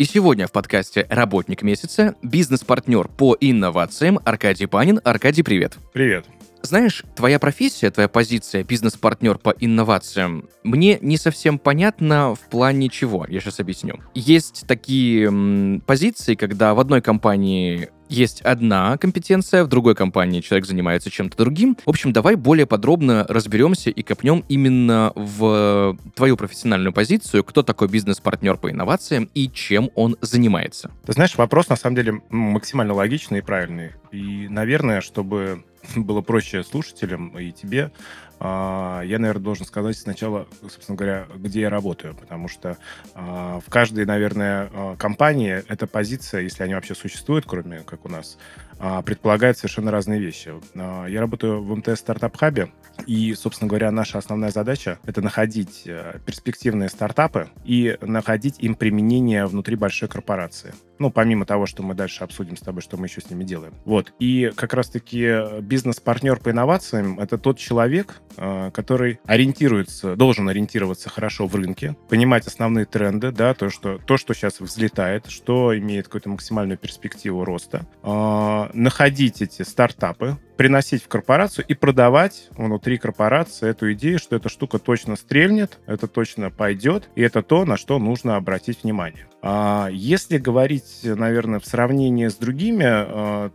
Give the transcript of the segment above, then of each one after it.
и сегодня в подкасте «Работник месяца» бизнес-партнер по инновациям Аркадий Панин. Аркадий, привет! Привет. Знаешь, твоя профессия, твоя позиция бизнес-партнер по инновациям, мне не совсем понятно в плане чего. Я сейчас объясню. Есть такие м, позиции, когда в одной компании есть одна компетенция, в другой компании человек занимается чем-то другим. В общем, давай более подробно разберемся и копнем именно в твою профессиональную позицию, кто такой бизнес-партнер по инновациям и чем он занимается. Ты знаешь, вопрос на самом деле максимально логичный и правильный. И, наверное, чтобы было проще слушателям и тебе, а, я, наверное, должен сказать сначала, собственно говоря, где я работаю, потому что а, в каждой, наверное, а, компании эта позиция, если они вообще существуют, кроме как у нас, предполагает совершенно разные вещи. Я работаю в МТС Стартап Хабе, и, собственно говоря, наша основная задача — это находить э, перспективные стартапы и находить им применение внутри большой корпорации. Ну, помимо того, что мы дальше обсудим с тобой, что мы еще с ними делаем. Вот. И как раз-таки бизнес-партнер по инновациям — это тот человек, э, который ориентируется, должен ориентироваться хорошо в рынке, понимать основные тренды, да, то, что, то, что сейчас взлетает, что имеет какую-то максимальную перспективу роста, э, находить эти стартапы, приносить в корпорацию и продавать внутри корпорации эту идею, что эта штука точно стрельнет, это точно пойдет, и это то, на что нужно обратить внимание. А если говорить, наверное, в сравнении с другими э,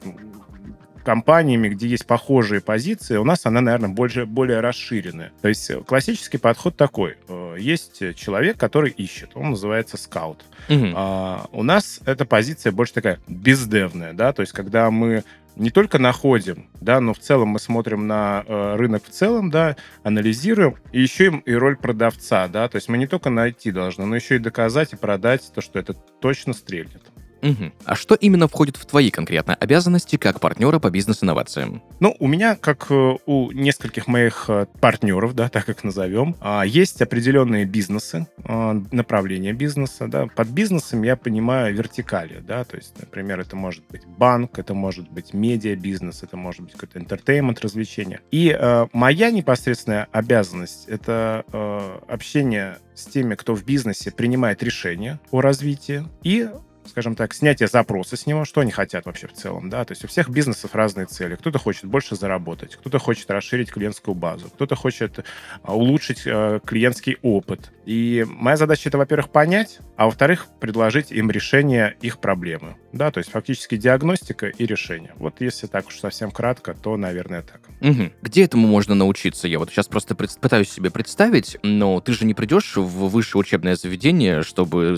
компаниями, где есть похожие позиции, у нас она, наверное, больше, более расширенная. То есть э, классический подход такой. Э, Есть человек, который ищет. Он называется скаут. Мгм. А, у нас эта позиция больше такая бездевная, да, то есть когда мы не только находим, да, но в целом мы смотрим на э, рынок в целом, да, анализируем, и еще им и роль продавца, да, то есть мы не только найти должны, но еще и доказать и продать то, что это точно стрельнет. Мгм. А что именно входит в твои конкретно обязанности как партнера по бизнес-инновациям? Ну, у меня, как э, у нескольких моих э, партнеров, да, так их назовем, а, есть определенные бизнесы, а, направления бизнеса, да. Под бизнесом я понимаю вертикали, да, то есть, например, это может быть банк, это может быть медиа-бизнес, это может быть какой-то entertainment, развлечение. И э, моя непосредственная обязанность — это э, общение с теми, кто в бизнесе принимает решения о развитии, и скажем так, снятие запроса с него, что они хотят вообще в целом, да, то есть у всех бизнесов разные цели. Кто-то хочет больше заработать, кто-то хочет расширить клиентскую базу, кто-то хочет а, улучшить э, клиентский опыт. И моя задача это, во-первых, понять, а во-вторых, предложить им решение их проблемы, да, то есть фактически диагностика и решение. Вот если так уж совсем кратко, то, наверное, так. Мгм. Где этому можно научиться? Я вот сейчас просто пред- пытаюсь себе представить, но ты же не придешь в высшее учебное заведение, чтобы,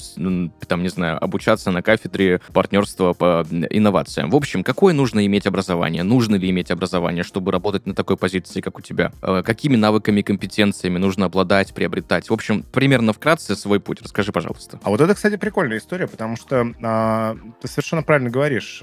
там, не знаю, обучаться на кафедре партнерства по инновациям. В общем, какое нужно иметь образование? Нужно ли иметь образование, чтобы работать на такой позиции, как у тебя? Э, Какими навыками, компетенциями нужно обладать, приобретать? В общем, примерно вкратце свой путь. Расскажи, пожалуйста. А вот это, кстати, прикольная история, потому что а, ты совершенно правильно говоришь.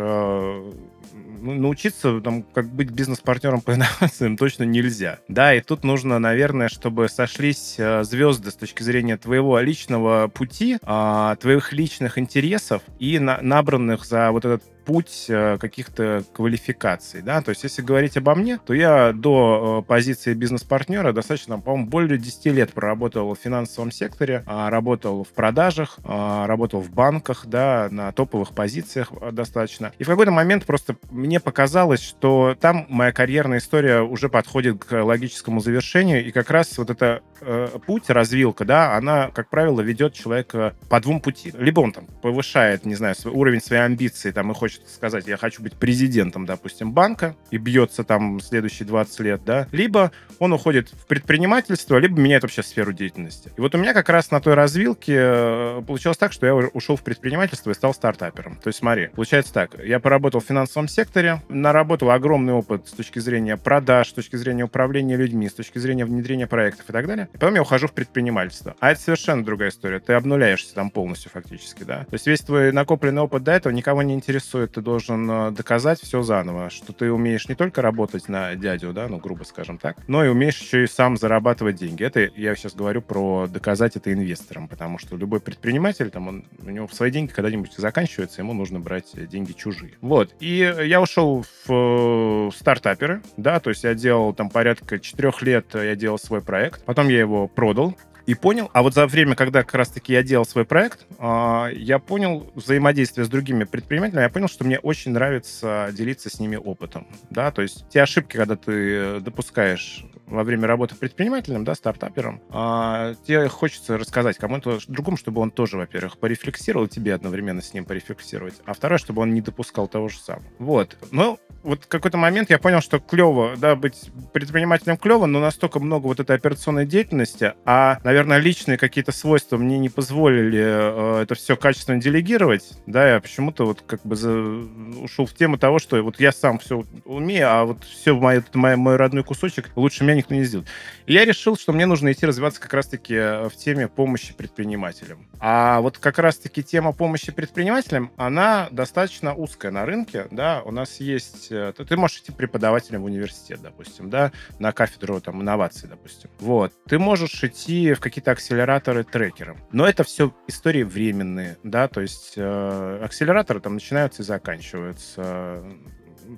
Ну, научиться там, как быть бизнес-партнером по инновациям точно нельзя. Да, и тут нужно, наверное, чтобы сошлись а, звезды с точки зрения твоего личного пути, а, твоих личных интересов и на- набранных за вот этот путь э, каких-то квалификаций, да, то есть если говорить обо мне, то я до э, позиции бизнес-партнера достаточно, по-моему, более 10 лет проработал в финансовом секторе, а, работал в продажах, а, работал в банках, да, на топовых позициях э, достаточно. И в какой-то момент просто мне показалось, что там моя карьерная история уже подходит к логическому завершению, и как раз вот это э, путь, развилка, да, она, как правило, ведет человека по двум пути. Либо он там повышает, не знаю, свой уровень своей амбиции, там, и хочет сказать, я хочу быть президентом, допустим, банка, и бьется там следующие 20 лет, да, либо он уходит в предпринимательство, либо меняет вообще сферу деятельности. И вот у меня как раз на той развилке э, получилось так, что я ушел в предпринимательство и стал стартапером. То есть смотри, получается так, я поработал в финансовом секторе, наработал огромный опыт с точки зрения продаж, с точки зрения управления людьми, с точки зрения внедрения проектов и так далее. И потом я ухожу в предпринимательство. А это совершенно другая история. Ты обнуляешься там полностью фактически, да. То есть весь твой накопленный опыт до этого никого не интересует, ты должен э, доказать все заново, что ты умеешь не только работать на дядю, да, ну, грубо скажем так, но и умеешь еще и сам зарабатывать деньги. Это я сейчас говорю про доказать это инвесторам, потому что любой предприниматель, там, он, у него свои деньги когда-нибудь заканчиваются, ему нужно брать деньги чужие. Вот. И я ушел в э, стартаперы, да, то есть я делал там порядка четырех лет, я делал свой проект, потом я его продал, и понял. А вот за время, когда как раз-таки я делал свой проект, а, я понял взаимодействие с другими предпринимателями, я понял, что мне очень нравится делиться с ними опытом. Да, то есть те ошибки, когда ты допускаешь во время работы предпринимателем, да, стартапером, а, тебе хочется рассказать кому-то другому, чтобы он тоже, во-первых, порефлексировал, тебе одновременно с ним порефлексировать, а второе, чтобы он не допускал того же самого. Вот. Но вот какой-то момент я понял, что клево, да, быть предпринимателем клево, но настолько много вот этой операционной деятельности, а, наверное, личные какие-то свойства мне не позволили э, это все качественно делегировать, да, я почему-то вот как бы за... ушел в тему того, что вот я сам все умею, а вот все мой, мой, мой родной кусочек лучше меня никто не сделает. И я решил, что мне нужно идти развиваться как раз-таки в теме помощи предпринимателям. А вот как раз-таки тема помощи предпринимателям, она достаточно узкая на рынке, да, у нас есть Э, ты можешь идти преподавателем в университет, допустим, да, на кафедру там инноваций, допустим. Вот. Ты можешь идти в какие-то акселераторы трекером. Но это все истории временные, да, то есть э, акселераторы там начинаются и заканчиваются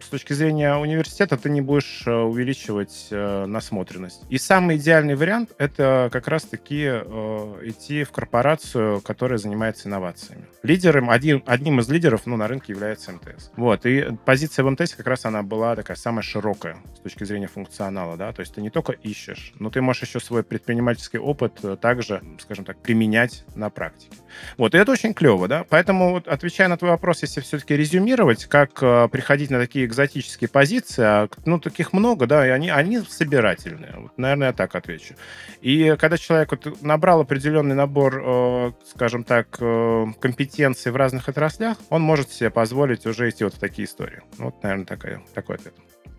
с точки зрения университета ты не будешь э, увеличивать э, насмотренность. И самый идеальный вариант — это как раз-таки э, идти в корпорацию, которая занимается инновациями. Лидером, один, одним из лидеров ну, на рынке является МТС. Вот, и позиция в МТС как раз она была такая самая широкая с точки зрения функционала, да, то есть ты не только ищешь, но ты можешь еще свой предпринимательский опыт также, скажем так, применять на практике. Вот, и это очень клево, да, поэтому вот, отвечая на твой вопрос, если все-таки резюмировать, как приходить на такие экзотические позиции, а, ну, таких много, да, и они, они собирательные. Вот, наверное, я так отвечу. И когда человек вот набрал определенный набор, э, скажем так, э, компетенций в разных отраслях, он может себе позволить уже идти вот в такие истории. Вот, наверное, такая, такой ответ.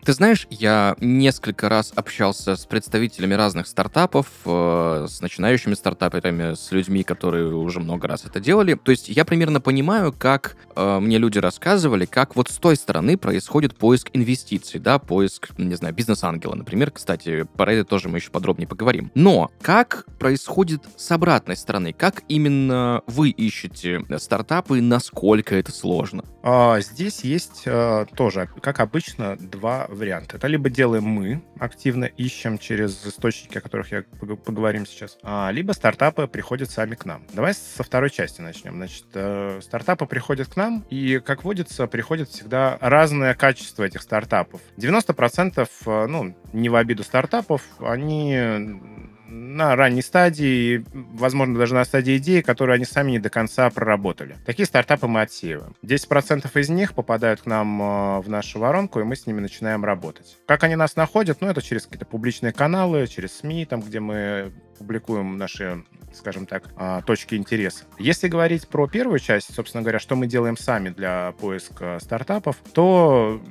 Ты знаешь, я несколько раз общался с представителями разных стартапов, э, с начинающими стартаперами, с людьми, которые уже много раз это делали. То есть я примерно понимаю, как э, мне люди рассказывали, как вот с той стороны происходит поиск инвестиций, да, поиск, не знаю, бизнес-ангела, например. Кстати, про это тоже мы еще подробнее поговорим. Но как происходит с обратной стороны? Как именно вы ищете стартапы, насколько это сложно? А, здесь есть а, тоже, как обычно, два вариант. Это либо делаем мы, активно ищем через источники, о которых я поговорим сейчас, а, либо стартапы приходят сами к нам. Давай со второй части начнем. Значит, э, стартапы приходят к нам, и, как водится, приходит всегда разное качество этих стартапов. 90%, э, ну, не в обиду стартапов, они на ранней стадии, возможно, даже на стадии идеи, которую они сами не до конца проработали. Такие стартапы мы отсеиваем. 10% из них попадают к нам э, в нашу воронку, и мы с ними начинаем работать. Как они нас находят? Ну, это через какие-то публичные каналы, через СМИ, там, где мы публикуем наши скажем так, а, точки интереса. Если говорить про первую часть, собственно говоря, что мы делаем сами для поиска стартапов, то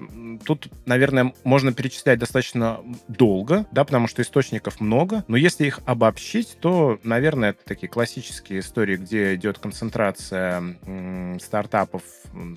тут, наверное, можно перечислять достаточно долго, да, потому что источников много, но если их обобщить, то, наверное, это такие классические истории, где идет концентрация стартапов,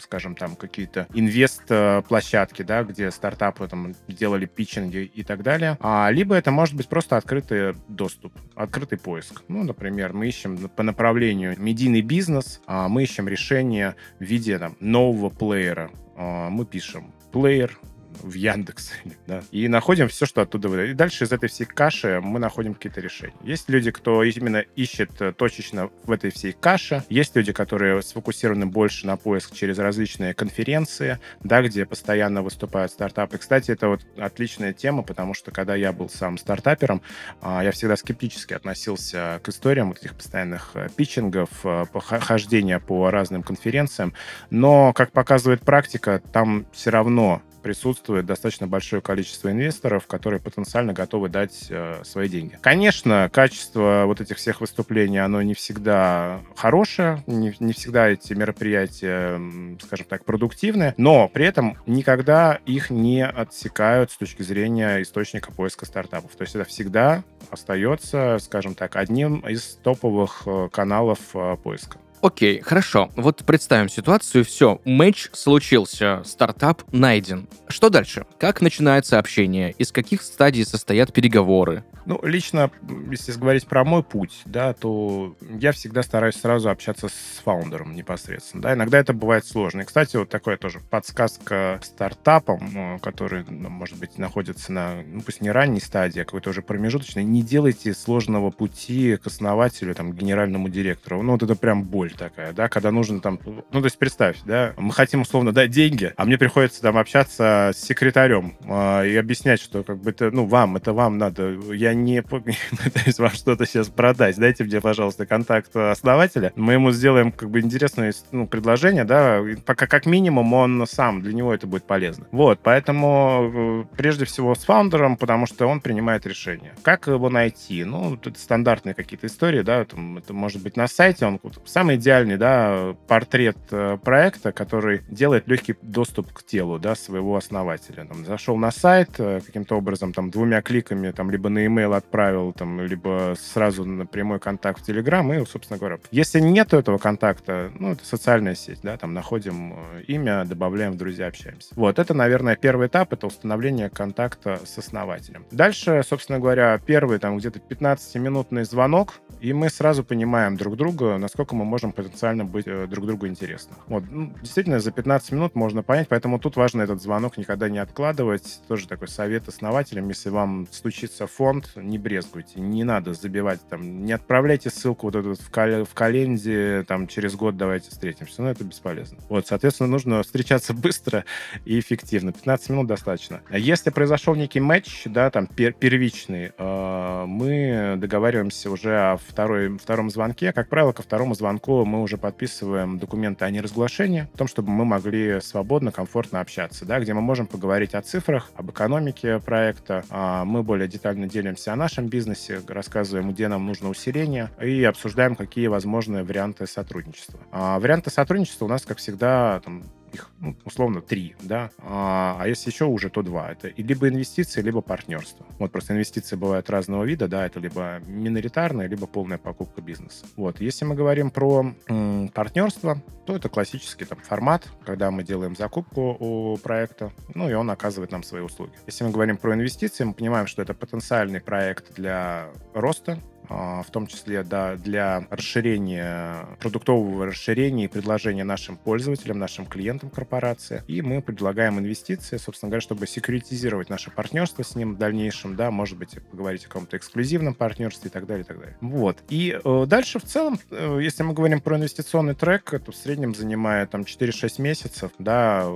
скажем, там какие-то инвест-площадки, да, где стартапы там делали питчинги и так далее, а, либо это может быть просто открытый доступ, открытый поиск. Ну, например, мы ищем по направлению медийный бизнес, а мы ищем решение в виде там, нового плеера. А, мы пишем плеер в Яндекс, да, и находим все, что оттуда выдает. И дальше из этой всей каши мы находим какие-то решения. Есть люди, кто именно ищет э, точечно в этой всей каше. Есть люди, которые сфокусированы больше на поиск через различные конференции, да, где постоянно выступают стартапы. Кстати, это вот отличная тема, потому что когда я был сам стартапером, а, я всегда скептически относился к историям вот этих постоянных э, питчингов, э, хождения по разным конференциям. Но, как показывает практика, там все равно присутствует достаточно большое количество инвесторов, которые потенциально готовы дать э, свои деньги. Конечно, качество вот этих всех выступлений, оно не всегда хорошее, не, не всегда эти мероприятия, скажем так, продуктивны, но при этом никогда их не отсекают с точки зрения источника поиска стартапов. То есть это всегда остается, скажем так, одним из топовых э, каналов э, поиска. Окей, хорошо. Вот представим ситуацию. Все, матч случился, стартап найден. Что дальше? Как начинается общение? Из каких стадий состоят переговоры? Ну, лично, если говорить про мой путь, да, то я всегда стараюсь сразу общаться с фаундером непосредственно. Да. Иногда это бывает сложно. И, кстати, вот такая тоже подсказка стартапам, э, которые, ну, может быть, находятся на, ну, пусть не ранней стадии, а какой-то уже промежуточной. Не делайте сложного пути к основателю, там, генеральному директору. Ну, вот это прям боль такая, да, когда нужно там... Ну, то есть представь, да, мы хотим, условно, дать деньги, а мне приходится там общаться с секретарем э, и объяснять, что как бы это, ну, вам, это вам надо. Я не пытаюсь вам что-то сейчас продать. Дайте мне, пожалуйста, контакт основателя. Мы ему сделаем как бы интересное ну, предложение, да, пока как минимум он сам, для него это будет полезно. Вот, поэтому э, прежде всего с фаундером, потому что он принимает решение. Как его найти? Ну, это стандартные какие-то истории, да, там, это может быть на сайте, он самый идеальный, да, портрет э, проекта, который делает легкий доступ к телу, да, своего основателя. Там, зашел на сайт, э, каким-то образом, там, двумя кликами, там, либо на email отправил, там, либо сразу на прямой контакт в Telegram, и, собственно говоря, если нет этого контакта, ну, это социальная сеть, да, там находим э, имя, добавляем в друзья, общаемся. Вот, это, наверное, первый этап, это установление контакта с основателем. Дальше, собственно говоря, первый, там, где-то 15-минутный звонок, и мы сразу понимаем друг друга, насколько мы можем потенциально быть э, друг другу интересны. Вот, ну, действительно, за 15 минут можно понять, поэтому тут важно этот звонок никогда не откладывать. Тоже такой совет основателям, если вам стучится фонд, не брезгуйте, не надо забивать там, не отправляйте ссылку вот эту в, кал- в календе, там, через год давайте встретимся, ну, это бесполезно. Вот, соответственно, нужно встречаться быстро и эффективно, 15 минут достаточно. Если произошел некий матч, да, там, пер- первичный, э- мы договариваемся уже о второй, втором звонке, как правило, ко второму звонку мы уже подписываем документы о неразглашении, о том, чтобы мы могли свободно, комфортно общаться, да, где мы можем поговорить о цифрах, об экономике проекта, а мы более детально делимся нашем бизнесе, рассказываем, где нам нужно усиление, и обсуждаем, какие возможные варианты сотрудничества. А варианты сотрудничества у нас, как всегда, там, их ну, условно три, да, а, а если еще уже, то два. Это либо инвестиции, либо партнерство. Вот просто инвестиции бывают разного вида, да, это либо миноритарная, либо полная покупка бизнеса. Вот, если мы говорим про м, партнерство, то это классический там формат, когда мы делаем закупку у проекта, ну и он оказывает нам свои услуги. Если мы говорим про инвестиции, мы понимаем, что это потенциальный проект для роста, в том числе да, для расширения, продуктового расширения и предложения нашим пользователям, нашим клиентам корпорации. И мы предлагаем инвестиции, собственно говоря, чтобы секьюритизировать наше партнерство с ним в дальнейшем, да, может быть, поговорить о каком-то эксклюзивном партнерстве и так далее, и так далее. Вот. И э, дальше в целом, э, если мы говорим про инвестиционный трек, это в среднем занимает там 4-6 месяцев, да,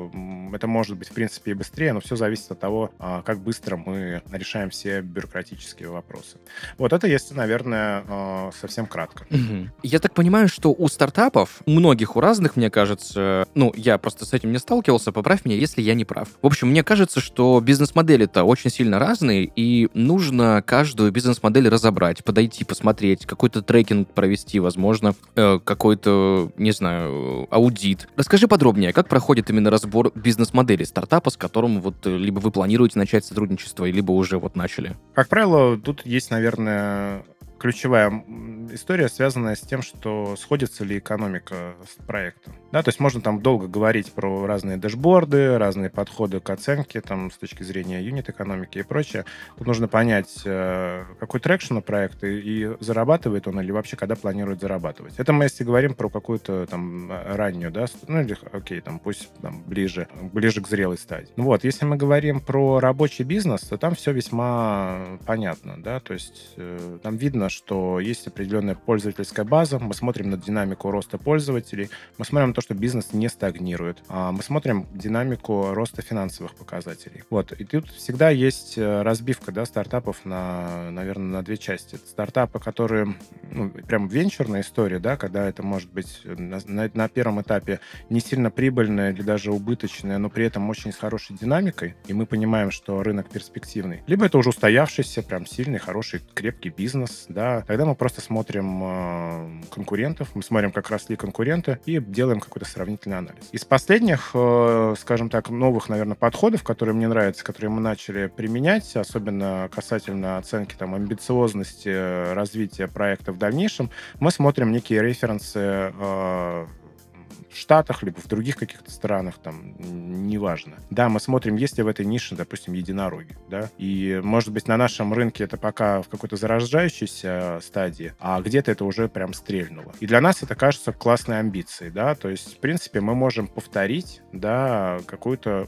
это может быть, в принципе, и быстрее, но все зависит от того, э, как быстро мы решаем все бюрократические вопросы. Вот это если, наверное, наверное, э, совсем кратко. Угу. Я так понимаю, что у стартапов, многих у разных, мне кажется, ну, я просто с этим не сталкивался, поправь меня, если я не прав. В общем, мне кажется, что бизнес-модели-то очень сильно разные, и нужно каждую бизнес-модель разобрать, подойти, посмотреть, какой-то трекинг провести, возможно, э, какой-то, не знаю, аудит. Расскажи подробнее, как проходит именно разбор бизнес-модели стартапа, с которым вот э, либо вы планируете начать сотрудничество, либо уже вот начали? Как правило, тут есть, наверное, ключевая история, связанная с тем, что сходится ли экономика с проектом. Да, то есть можно там долго говорить про разные дэшборды, разные подходы к оценке там, с точки зрения юнит-экономики и прочее. Тут нужно понять, э, какой traction у проекта и зарабатывает он или вообще когда планирует зарабатывать. Это мы если говорим про какую-то там раннюю, да, ну или, окей, там пусть там, ближе, ближе к зрелой стадии. Ну вот, если мы говорим про рабочий бизнес, то там все весьма понятно, да, то есть э, там видно, что есть определенная пользовательская база, мы смотрим на динамику роста пользователей, мы смотрим на то, что бизнес не стагнирует, а мы смотрим динамику роста финансовых показателей. Вот, и тут всегда есть э, разбивка, да, стартапов на, наверное, на две части. Стартапы, которые, ну, прям венчурная история, да, когда это может быть на, на, на первом этапе не сильно прибыльная или даже убыточная, но при этом очень с хорошей динамикой, и мы понимаем, что рынок перспективный. Либо это уже устоявшийся, прям сильный, хороший, крепкий бизнес, да, тогда мы просто смотрим э, конкурентов, мы смотрим, как росли конкуренты, и делаем какой какой-то сравнительный анализ. Из последних, э, скажем так, новых, наверное, подходов, которые мне нравятся, которые мы начали применять, особенно касательно оценки там, амбициозности э, развития проекта в дальнейшем, мы смотрим некие референсы э, в Штатах, либо в других каких-то странах, там, неважно. Да, мы смотрим, есть ли в этой нише, допустим, единороги, да, и, может быть, на нашем рынке это пока в какой-то зарождающейся стадии, а где-то это уже прям стрельнуло. И для нас это кажется классной амбицией, да, то есть, в принципе, мы можем повторить, да, какую-то,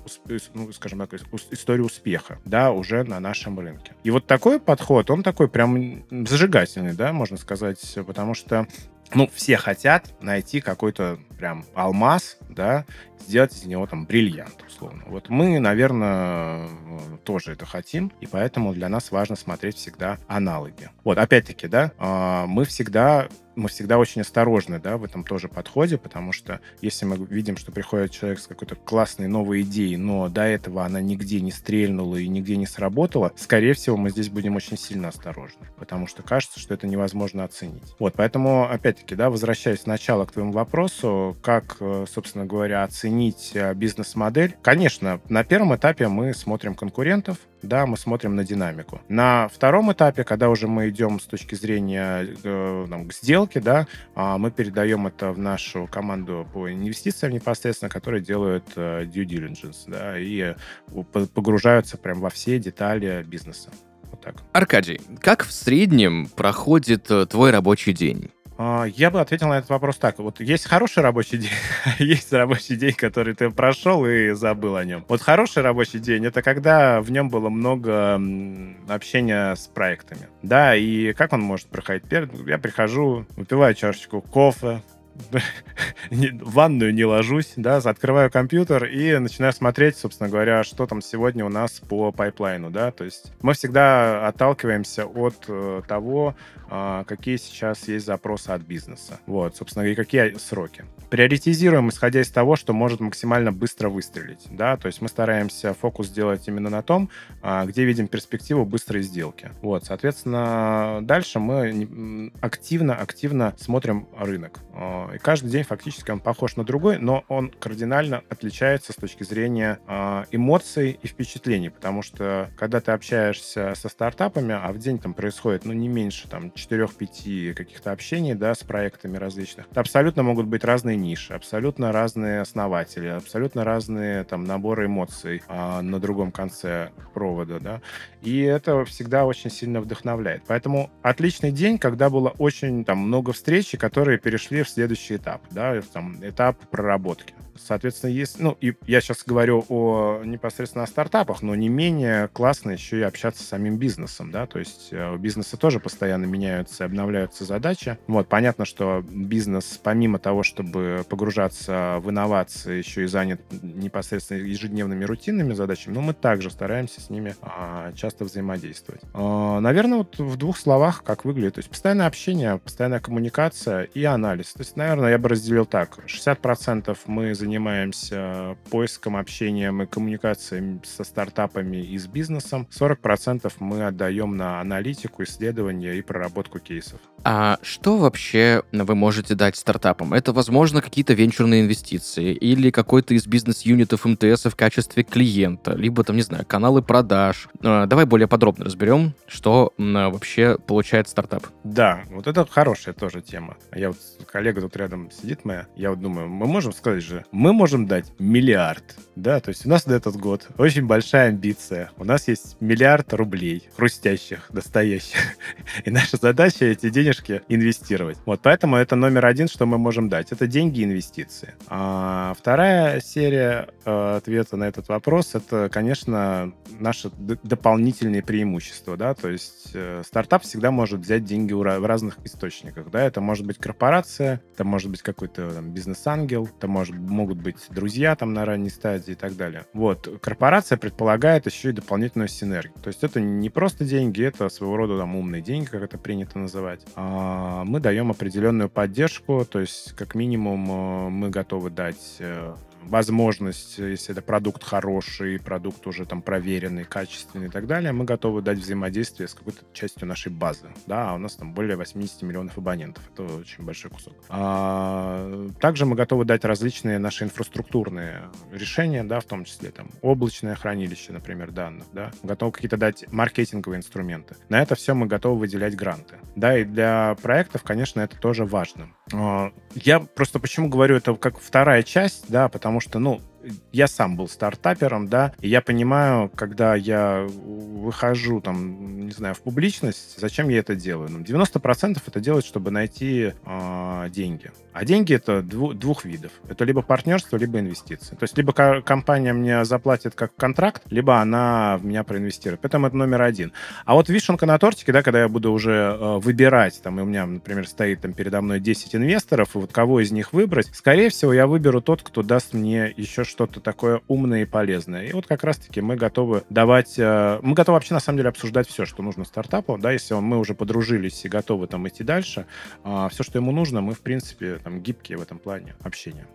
ну, скажем так, историю успеха, да, уже на нашем рынке. И вот такой подход, он такой прям зажигательный, да, можно сказать, потому что ну, все хотят найти какой-то прям алмаз, да, сделать из него там бриллиант, условно. Вот мы, наверное, тоже это хотим, и поэтому для нас важно смотреть всегда аналоги. Вот, опять-таки, да, а, мы всегда мы всегда очень осторожны, да, в этом тоже подходе, потому что если мы видим, что приходит человек с какой-то классной новой идеей, но до этого она нигде не стрельнула и нигде не сработала, скорее всего, мы здесь будем очень сильно осторожны, потому что кажется, что это невозможно оценить. Вот, поэтому, опять-таки, да, возвращаясь сначала к твоему вопросу, как, э, собственно говоря, оценить э, бизнес-модель, конечно, на первом этапе мы смотрим конкурентов, да, мы смотрим на динамику. На втором этапе, когда уже мы идем с точки зрения э, там, к сделке, да, э, мы передаем это в нашу команду по инвестициям непосредственно, которые делают э, due diligence, да, и э, погружаются прям во все детали бизнеса. Вот так. Аркадий, как в среднем проходит твой рабочий день? А, я бы ответил на этот вопрос так. Вот есть хороший рабочий день, есть рабочий день, который ты прошел и забыл о нем. Вот хороший рабочий день — это когда в нем было много общения с проектами. Да, и как он может проходить? Я прихожу, выпиваю чашечку кофе, в ванную не ложусь, да, открываю компьютер и начинаю смотреть, собственно говоря, что там сегодня у нас по пайплайну, да, то есть мы всегда отталкиваемся от э, того, э, какие сейчас есть запросы от бизнеса, вот, собственно, и какие сроки. Приоритизируем, исходя из того, что может максимально быстро выстрелить, да, то есть мы стараемся фокус сделать именно на том, э, где видим перспективу быстрой сделки, вот, соответственно, дальше мы активно-активно смотрим рынок, э, и каждый день фактически он похож на другой, но он кардинально отличается с точки зрения э, эмоций и впечатлений, потому что когда ты общаешься со стартапами, а в день там происходит, ну, не меньше там 4-5 каких-то общений, да, с проектами различных, абсолютно могут быть разные ниши, абсолютно разные основатели, абсолютно разные там наборы эмоций э, на другом конце провода, да, и это всегда очень сильно вдохновляет. Поэтому отличный день, когда было очень там много встреч, которые перешли в следующий следующий этап, да, там, этап проработки. Соответственно, есть, ну, и я сейчас говорю о непосредственно о стартапах, но не менее классно еще и общаться с самим бизнесом, да, то есть э, у бизнеса тоже постоянно меняются, обновляются задачи. Вот, понятно, что бизнес, помимо того, чтобы погружаться в инновации, еще и занят непосредственно ежедневными рутинными задачами, но мы также стараемся с ними а, часто взаимодействовать. А, наверное, вот в двух словах, как выглядит, то есть постоянное общение, постоянная коммуникация и анализ. То есть, наверное, я бы разделил так. 60% мы занимаемся поиском, общением и коммуникацией со стартапами и с бизнесом. 40% мы отдаем на аналитику, исследования и проработку кейсов. А что вообще вы можете дать стартапам? Это, возможно, какие-то венчурные инвестиции или какой-то из бизнес-юнитов МТС в качестве клиента, либо, там, не знаю, каналы продаж. А, давай более подробно разберем, что вообще получает стартап. Да, вот это хорошая тоже тема. Я вот, коллега тут рядом сидит моя, я вот думаю, мы можем сказать же, мы можем дать миллиард, да, то есть у нас на этот год очень большая амбиция. У нас есть миллиард рублей, хрустящих, настоящих. И наша задача эти денежки инвестировать. Вот поэтому это номер один, что мы можем дать. Это деньги инвестиции. А вторая серия э, ответа на этот вопрос это, конечно, наши дополнительные преимущества. Да? То есть э, стартап всегда может взять деньги в разных источниках. Да? Это может быть корпорация, это может быть какой-то бизнес-ангел, это может, могут быть друзья там на ранней стадии и так далее. Вот. Корпорация предполагает еще и дополнительную синергию. То есть это не просто деньги, это своего рода там умные деньги, как это принято называть. А, мы даем определенную поддержку, то есть как минимум э, мы готовы дать э, возможность, если это продукт хороший, продукт уже там проверенный, качественный и так далее, мы готовы дать взаимодействие с какой-то частью нашей базы. Да, а у нас там более 80 миллионов абонентов. Это очень большой кусок. А, также мы готовы дать различные наши инфраструктурные решения, да, в том числе там облачное хранилище, например, данных, да. Готовы какие-то дать маркетинговые инструменты. На это все мы готовы выделять гранты. Да, и для проектов, конечно, это тоже важно. А, я просто почему говорю это как вторая часть, да, потому что, ну, я сам был стартапером, да, и я понимаю, когда я выхожу, там, не знаю, в публичность, зачем я это делаю? Ну, 90% это делать, чтобы найти э, деньги. А деньги это дву- двух видов. Это либо партнерство, либо инвестиции. То есть либо компания мне заплатит как контракт, либо она в меня проинвестирует. Поэтому это номер один. А вот вишенка на тортике, да, когда я буду уже э, выбирать, там, и у меня, например, стоит там передо мной 10 инвесторов, и вот кого из них выбрать, скорее всего, я выберу тот, кто даст мне еще что-то такое умное и полезное. И вот как раз-таки мы готовы давать... Э, мы готовы вообще, на самом деле, обсуждать все, что нужно стартапу, да, если мы уже подружились и готовы там идти дальше, а, все, что ему нужно, мы, в принципе, там гибкие в этом плане общения.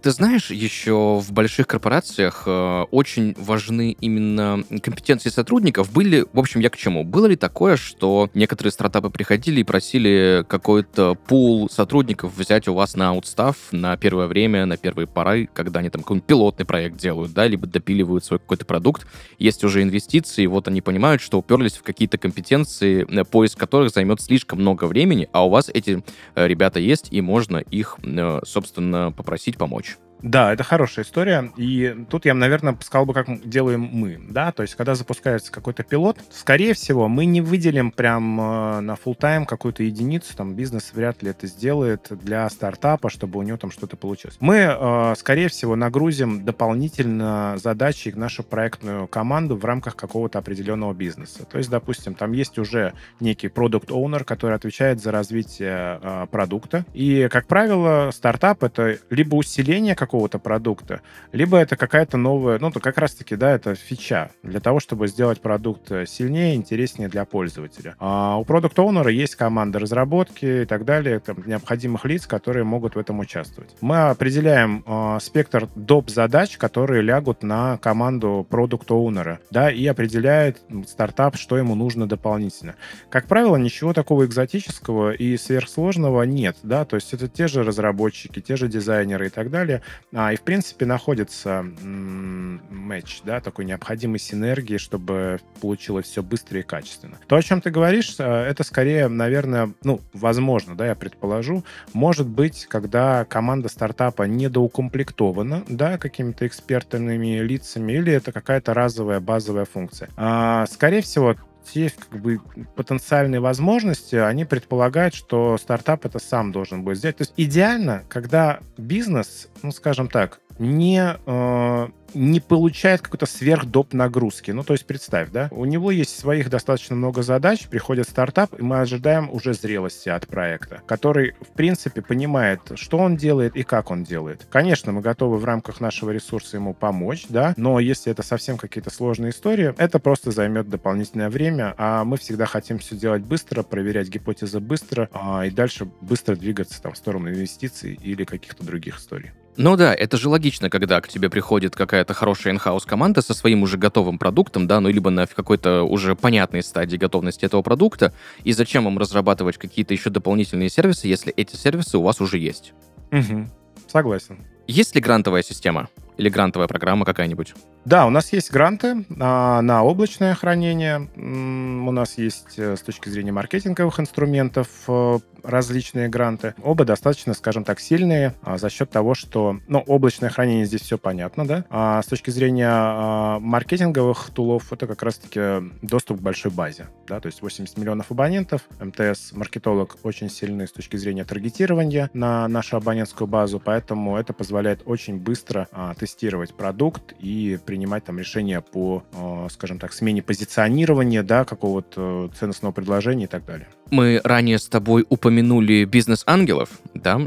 Ты знаешь, еще в больших корпорациях э, очень важны именно компетенции сотрудников. Были, в общем, я к чему? Было ли такое, что некоторые стартапы приходили и просили какой-то пул сотрудников взять у вас на аутстав на первое время, на первые поры, когда они там какой-нибудь пилотный проект делают, да, либо допиливают свой какой-то продукт, есть уже инвестиции, вот они понимают, что уперлись в какие-то компетенции, э, поиск которых займет слишком много времени, а у вас эти э, ребята есть, и можно их, э, собственно, попросить помочь. Да, это хорошая история. И тут я, наверное, сказал бы, как делаем мы. Да? То есть, когда запускается какой-то пилот, скорее всего, мы не выделим прям э, на full тайм какую-то единицу. Там бизнес вряд ли это сделает для стартапа, чтобы у него там что-то получилось. Мы, э, скорее всего, нагрузим дополнительно задачи нашу проектную команду в рамках какого-то определенного бизнеса. То есть, допустим, там есть уже некий продукт owner который отвечает за развитие э, продукта. И, как правило, стартап — это либо усиление какого-то продукта, либо это какая-то новая, ну, то как раз-таки, да, это фича для того, чтобы сделать продукт э, сильнее, интереснее для пользователя. А у продукт оунера есть команда разработки и так далее, там, необходимых лиц, которые могут в этом участвовать. Мы определяем э, спектр доп. задач, которые лягут на команду продукт оунера да, и определяет стартап, что ему нужно дополнительно. Как правило, ничего такого экзотического и сверхсложного нет, да, то есть это те же разработчики, те же дизайнеры и так далее, а, и, в принципе, находится матч, да, такой необходимой синергии, чтобы получилось все быстро и качественно. То, о чем ты говоришь, э, это скорее, наверное, ну, возможно, да, я предположу, может быть, когда команда стартапа недоукомплектована, да, какими-то экспертными лицами, или это какая-то разовая базовая функция. А, скорее всего, те как бы, потенциальные возможности, они предполагают, что стартап это сам должен будет сделать. То есть идеально, когда бизнес, ну, скажем так, не э, не получает какой-то сверхдоп нагрузки. Ну, то есть представь, да, у него есть своих достаточно много задач, приходит стартап, и мы ожидаем уже зрелости от проекта, который, в принципе, понимает, что он делает и как он делает. Конечно, мы готовы в рамках нашего ресурса ему помочь, да, но если это совсем какие-то сложные истории, это просто займет дополнительное время, а мы всегда хотим все делать быстро, проверять гипотезы быстро, а, и дальше быстро двигаться там в сторону инвестиций или каких-то других историй. Ну да, это же логично, когда к тебе приходит какая-то хорошая инхаус команда со своим уже готовым продуктом, да, ну либо на какой-то уже понятной стадии готовности этого продукта, и зачем вам разрабатывать какие-то еще дополнительные сервисы, если эти сервисы у вас уже есть? Угу. Согласен. Есть ли грантовая система или грантовая программа какая-нибудь? Да, у нас есть гранты а, на облачное хранение. У нас есть э, с точки зрения маркетинговых инструментов э, различные гранты. Оба достаточно, скажем так, сильные а, за счет того, что, ну, облачное хранение здесь все понятно, да. А с точки зрения а, маркетинговых тулов это как раз-таки доступ к большой базе, да, то есть 80 миллионов абонентов. МТС, маркетолог очень сильный с точки зрения таргетирования на нашу абонентскую базу, поэтому это позволяет очень быстро а, тестировать продукт и принимать там решения по, э, скажем так, смене позиционирования, да, какого-то ценностного предложения и так далее. Мы ранее с тобой упомянули бизнес-ангелов, да?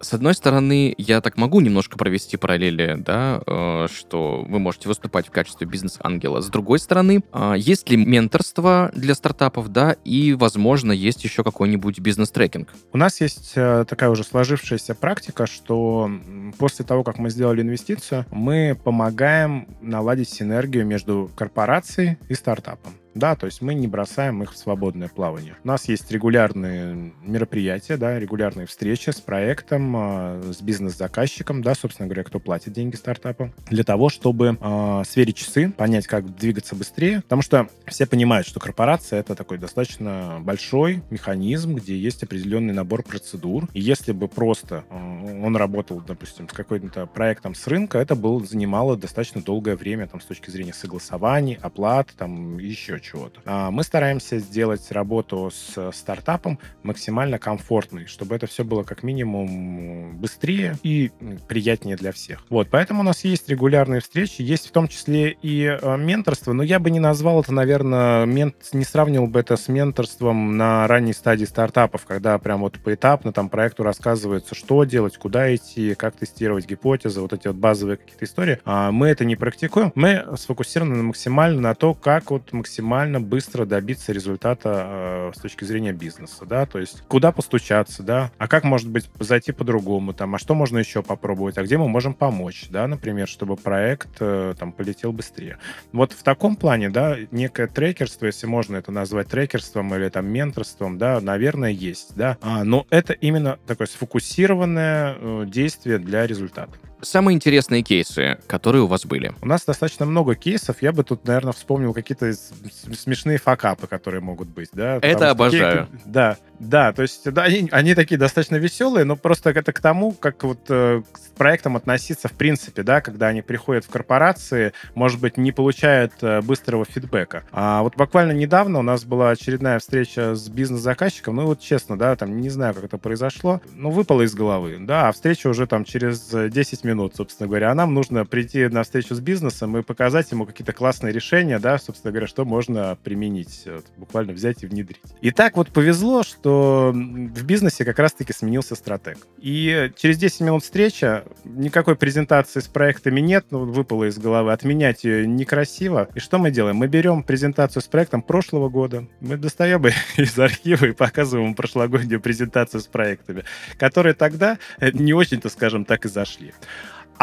С одной стороны, я так могу немножко провести параллели, да, э, что вы можете выступать в качестве бизнес-ангела. С другой стороны, а, есть ли менторство для стартапов, да, и, возможно, есть еще какой-нибудь бизнес-трекинг? У нас есть э, такая уже сложившаяся практика, что после того, как мы сделали инвестицию, мы помогаем наладить синергию между корпорацией и стартапом. Да, то есть мы не бросаем их в свободное плавание. У нас есть регулярные мероприятия, да, регулярные встречи с проектом, э, с бизнес-заказчиком, да, собственно говоря, кто платит деньги стартапу, для того, чтобы э, сверить часы, понять, как двигаться быстрее, потому что все понимают, что корпорация это такой достаточно большой механизм, где есть определенный набор процедур, и если бы просто э, он работал, допустим, с каким-то проектом с рынка, это было, занимало достаточно долгое время там, с точки зрения согласований, оплат, там, еще чего-то. А мы стараемся сделать работу с стартапом максимально комфортной, чтобы это все было как минимум быстрее и приятнее для всех. Вот, поэтому у нас есть регулярные встречи, есть в том числе и э, менторство, но я бы не назвал это, наверное, мент... не сравнивал бы это с менторством на ранней стадии стартапов, когда прям вот поэтапно там проекту рассказывается, что делать, куда идти, как тестировать гипотезы, вот эти вот базовые какие-то истории. А мы это не практикуем, мы сфокусированы максимально на то, как вот максимально максимально быстро добиться результата э, с точки зрения бизнеса, да, то есть куда постучаться, да, а как, может быть, зайти по-другому, там, а что можно еще попробовать, а где мы можем помочь, да, например, чтобы проект э, там полетел быстрее. Вот в таком плане, да, некое трекерство, если можно это назвать трекерством или там менторством, да, наверное, есть, да, а, но это именно такое сфокусированное э, действие для результата. Самые интересные кейсы, которые у вас были? У нас достаточно много кейсов. Я бы тут, наверное, вспомнил какие-то смешные факапы, которые могут быть. Да? Это обожаю. Такие, да, да, то есть да, они, они такие достаточно веселые, но просто это к тому, как вот э, к проектам относиться в принципе, да, когда они приходят в корпорации, может быть, не получают э, быстрого фидбэка. А вот буквально недавно у нас была очередная встреча с бизнес-заказчиком, ну вот честно, да, там не знаю, как это произошло, но выпало из головы, да, а встреча уже там через 10 минут, собственно говоря, а нам нужно прийти на встречу с бизнесом и показать ему какие-то классные решения, да, собственно говоря, что можно применить, вот, буквально взять и внедрить. И так вот повезло, что в бизнесе как раз-таки сменился стратег. И через 10 минут встреча, никакой презентации с проектами нет, ну, выпало из головы, отменять ее некрасиво. И что мы делаем? Мы берем презентацию с проектом прошлого года, мы достаем из архива и показываем прошлогоднюю презентацию с проектами, которые тогда не очень-то, скажем так, и зашли.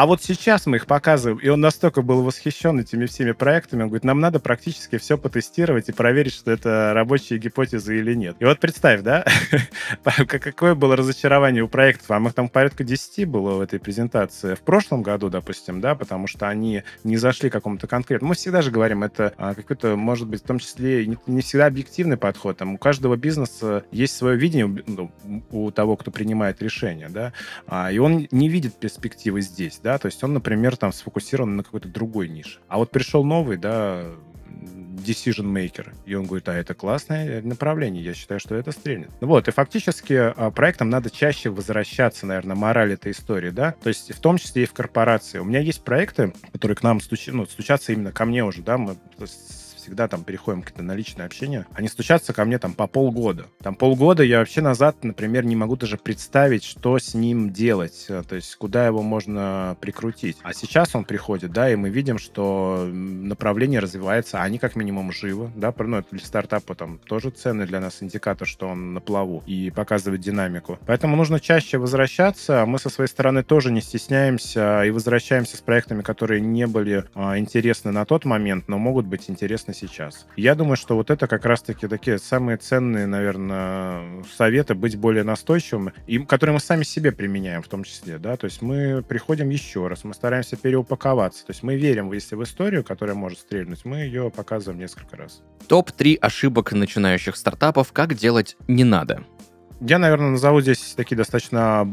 А вот сейчас мы их показываем, и он настолько был восхищен этими всеми проектами, он говорит, нам надо практически все потестировать и проверить, что это рабочие гипотезы или нет. И вот представь, да, какое было разочарование у проектов, а мы там порядка 10 было в этой презентации в прошлом году, допустим, да, потому что они не зашли к какому-то конкретному. Мы всегда же говорим, это а, какой-то, может быть, в том числе не, всегда объективный подход. Там у каждого бизнеса есть свое видение ну, у того, кто принимает решение, да, а, и он не видит перспективы здесь, да, то есть он, например, там сфокусирован на какой-то другой нише. А вот пришел новый, да, decision maker. И он говорит, а это классное направление, я считаю, что это стрельнет. Ну вот, и фактически а, проектам надо чаще возвращаться, наверное, мораль этой истории, да, то есть в том числе и в корпорации. У меня есть проекты, которые к нам стуч... ну, стучатся именно ко мне уже, да, мы всегда там переходим к на личное общение, они стучатся ко мне там по полгода. Там полгода я вообще назад, например, не могу даже представить, что с ним делать, э, то есть куда его можно прикрутить. А сейчас он приходит, да, и мы видим, что направление развивается, они как минимум живы, да, ну, это для стартапа там тоже ценный для нас индикатор, что он на плаву и показывает динамику. Поэтому нужно чаще возвращаться. Мы со своей стороны тоже не стесняемся и возвращаемся с проектами, которые не были а, интересны на тот момент, но могут быть интересны сейчас. Я думаю, что вот это как раз-таки такие самые ценные, наверное, советы быть более настойчивым, и, которые мы сами себе применяем в том числе, да, то есть мы приходим еще раз, мы стараемся переупаковаться, то есть мы верим, если в историю, которая может стрельнуть, мы ее показываем несколько раз. Топ-3 ошибок начинающих стартапов, как делать не надо. Я, наверное, назову здесь такие достаточно,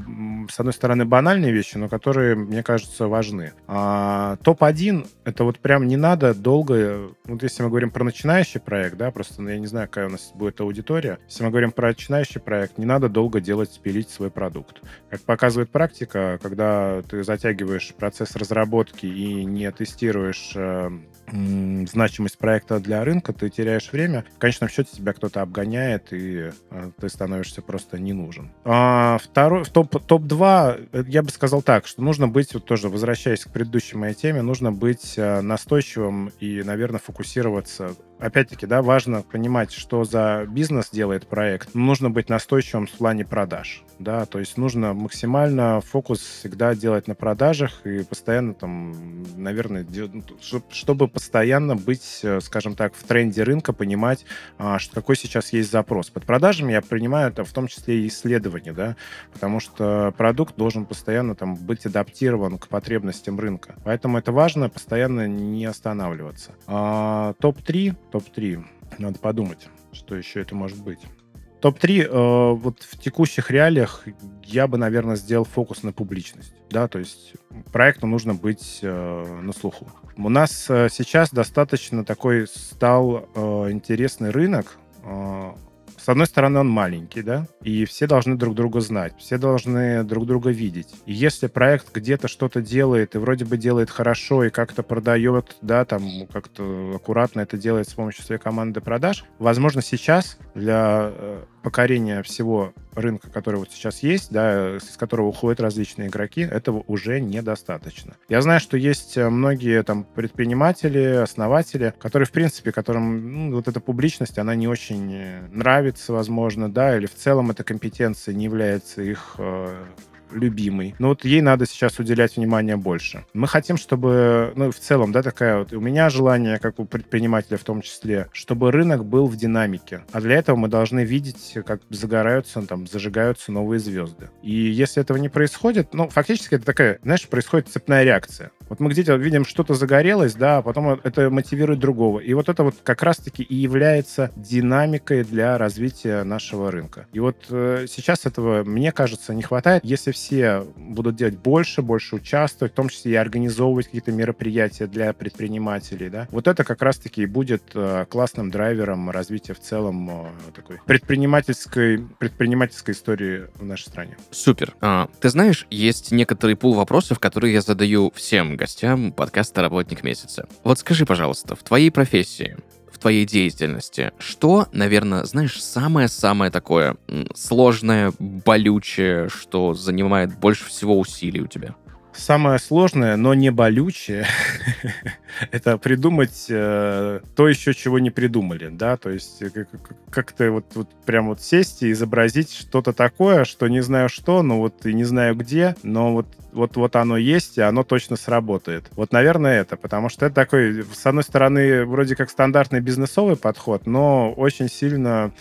с одной стороны, банальные вещи, но которые, мне кажется, важны. А, топ-1 — это вот прям не надо долго... Вот если мы говорим про начинающий проект, да, просто ну, я не знаю, какая у нас будет аудитория. Если мы говорим про начинающий проект, не надо долго делать, пилить свой продукт. Как показывает практика, когда ты затягиваешь процесс разработки и не тестируешь э, значимость проекта для рынка, ты теряешь время. В конечном счете тебя кто-то обгоняет, и э, ты становишься просто не нужен. А, второй, топ, топ-2, э, я бы сказал так, что нужно быть, вот тоже возвращаясь к предыдущей моей теме, нужно быть э, настойчивым и, наверное, фокусироваться опять-таки, да, важно понимать, что за бизнес делает проект. Нужно быть настойчивым в плане продаж, да, то есть нужно максимально фокус всегда делать на продажах и постоянно там, наверное, ну, чтоб- чтобы постоянно быть, э, скажем так, в тренде рынка, понимать, а, какой сейчас есть запрос. Под продажами я принимаю это в том числе и исследования, да, потому что продукт должен постоянно там быть адаптирован к потребностям рынка. Поэтому это важно, постоянно не останавливаться. А, топ-3, топ-3, надо подумать, что еще это может быть. Топ-3, э, вот в текущих реалиях я бы, наверное, сделал фокус на публичность. Да, то есть проекту нужно быть э, на слуху. У нас э, сейчас достаточно такой стал э, интересный рынок. Э, с одной стороны, он маленький, да, и все должны друг друга знать, все должны друг друга видеть. И если проект где-то что-то делает, и вроде бы делает хорошо, и как-то продает, да, там как-то аккуратно это делает с помощью своей команды продаж, возможно, сейчас для покорения всего рынка, который вот сейчас есть, да, из которого уходят различные игроки, этого уже недостаточно. Я знаю, что есть э, многие там предприниматели, основатели, которые, в принципе, которым ну, вот эта публичность, она не очень э, нравится, возможно, да, или в целом эта компетенция не является их э, любимой. Но вот ей надо сейчас уделять внимание больше. Мы хотим, чтобы, ну, в целом, да, такая вот, у меня желание, как у предпринимателя в том числе, чтобы рынок был в динамике. А для этого мы должны видеть, как загораются, там, зажигаются новые звезды. И если этого не происходит, ну, фактически это такая, знаешь, происходит цепная реакция. Вот мы где-то видим, что-то загорелось, да, а потом это мотивирует другого. И вот это вот как раз-таки и является динамикой для развития нашего рынка. И вот э, сейчас этого, мне кажется, не хватает. Если все будут делать больше, больше участвовать, в том числе и организовывать какие-то мероприятия для предпринимателей, да, вот это как раз-таки и будет э, классным драйвером развития в целом э, такой предпринимательской, предпринимательской истории в нашей стране. Супер. А, ты знаешь, есть некоторый пул вопросов, которые я задаю всем гостям подкаста «Работник месяца». Вот скажи, пожалуйста, в твоей профессии, в твоей деятельности, что, наверное, знаешь, самое-самое такое сложное, болючее, что занимает больше всего усилий у тебя? Самое сложное, но не болючее, это придумать э, то еще, чего не придумали, да, то есть э, как- как- как-то вот, вот прям вот сесть и изобразить что-то такое, что не знаю что, но вот и не знаю где, но вот вот, вот оно есть, и оно точно среботает. Вот, наверное, это, потому что это такой, с одной стороны, вроде как стандартный бизнесовый подход, но очень сильно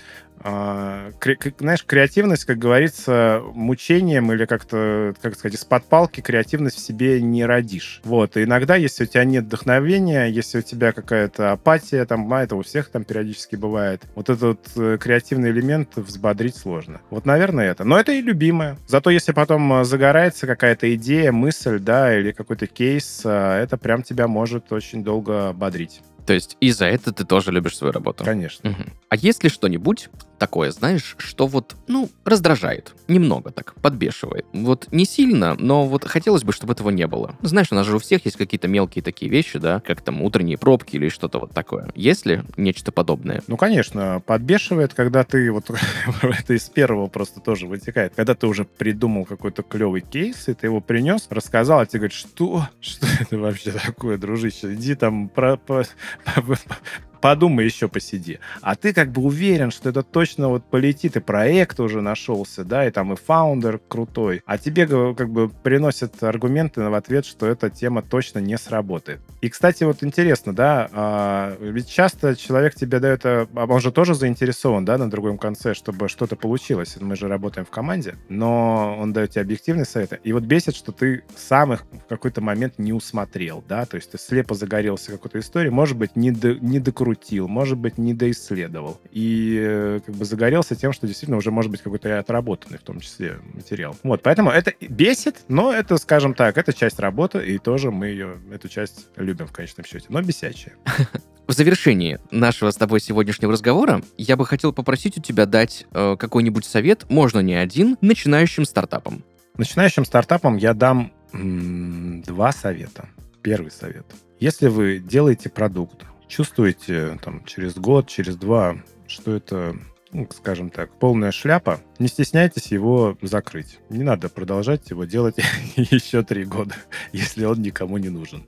кре- к- знаешь, креативность, как говорится, мучением или как-то, как сказать, из-под палки креативность в себе не родишь. Вот, и иногда, если у тебя нет вдохновения, если у тебя какая-то апатия, там, а это у всех там периодически бывает, вот этот э, креативный элемент взбодрить сложно. Вот, наверное, это. Но это и любимое. Зато если потом э, загорается какая-то идея, мысль, да, или какой-то кейс, э, это прям тебя может очень долго бодрить. То есть и за это ты тоже любишь свою работу? Конечно. Мгм. А есть ли что-нибудь такое, знаешь, что вот, ну, раздражает? Немного так, подбешивает. Вот не сильно, но вот хотелось бы, чтобы этого не было. Знаешь, у нас же у всех есть какие-то мелкие такие вещи, да, как там утренние пробки или что-то вот такое. Есть ли нечто подобное? Ну, конечно, подбешивает, когда ты, вот это из первого просто тоже вытекает, когда ты уже придумал какой-то клевый кейс, и ты его принес, рассказал, а тебе говорят, что? Что это вообще такое, дружище? Иди там про- подумай еще посиди. А ты как бы уверен, что это точно вот полетит, и проект уже нашелся, да, и там и фаундер крутой. А тебе как бы приносят аргументы в ответ, что эта тема точно не сработает. И, кстати, вот интересно, да, а, ведь часто человек тебе дает, а он же тоже заинтересован, да, на другом конце, чтобы что-то получилось. Мы же работаем в команде, но он дает тебе объективные советы. И вот бесит, что ты сам их в какой-то момент не усмотрел, да, то есть ты слепо загорелся какой-то историей, может быть, не, до- не докрутил докрутил, может быть, не доисследовал. И э, как бы загорелся тем, что действительно уже может быть какой-то и отработанный в том числе материал. Вот, поэтому это бесит, но это, скажем так, это часть работы, и тоже мы ее, эту часть любим в конечном счете, но бесячая. В завершении нашего с тобой сегодняшнего разговора я бы хотел попросить у тебя дать э, какой-нибудь совет, можно не один, начинающим стартапам. Начинающим стартапам я дам м, два совета. Первый совет. Если вы делаете продукт, чувствуете там через год, через два, что это скажем так, полная шляпа, не стесняйтесь его закрыть. Не надо продолжать его делать еще три года, если он никому не нужен.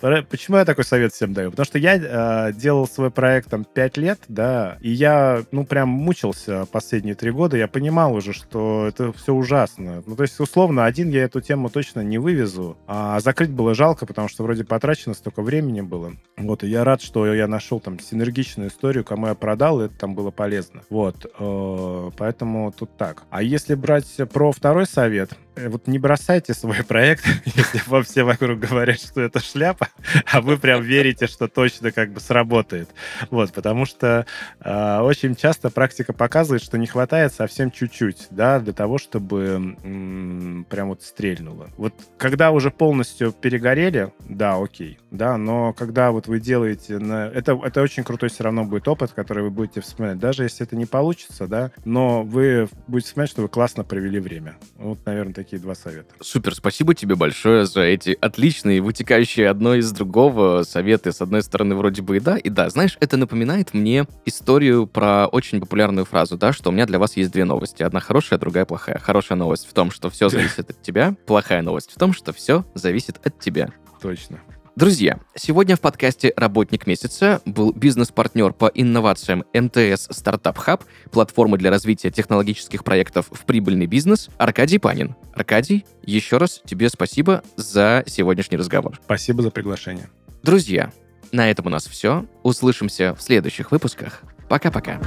Почему я такой совет всем даю? Потому что я э, делал свой проект там пять лет, да, и я, ну, прям мучился последние три года. Я понимал уже, что это все ужасно. Ну, то есть, условно, один я эту тему точно не вывезу, а закрыть было жалко, потому что вроде потрачено столько времени было. Вот, и я рад, что я нашел там синергичную историю, кому я продал, и это там было полезно. Вот, э, поэтому тут так. А если брать про второй совет, вот не бросайте свой проект, если вам все вокруг говорят, что это шляпа, а вы прям верите, что точно как бы сработает. Вот, потому что э, очень часто практика показывает, что не хватает совсем чуть-чуть, да, для того, чтобы м- прям вот стрельнуло. Вот когда уже полностью перегорели, да, окей, да, но когда вот вы делаете, на... это, это очень крутой все равно будет опыт, который вы будете вспоминать, даже если это не получится, да, но вы будете вспоминать, что вы классно провели время. Вот, наверное, такие два совета. Супер, спасибо тебе большое за эти отличные, вытекающие одно из другого советы. С одной стороны, вроде бы и да, и да. Знаешь, это напоминает мне историю про очень популярную фразу, да, что у меня для вас есть две новости. Одна хорошая, другая плохая. Хорошая новость в том, что все зависит от тебя. Плохая новость в том, что все зависит от тебя. Точно. Друзья, сегодня в подкасте «Работник месяца» был бизнес-партнер по инновациям МТС Стартап Хаб, платформы для развития технологических проектов в прибыльный бизнес, Аркадий Панин. Аркадий, еще раз тебе спасибо за сегодняшний разговор. Спасибо за приглашение. Друзья, на этом у нас все. Услышимся в следующих выпусках. Пока-пока.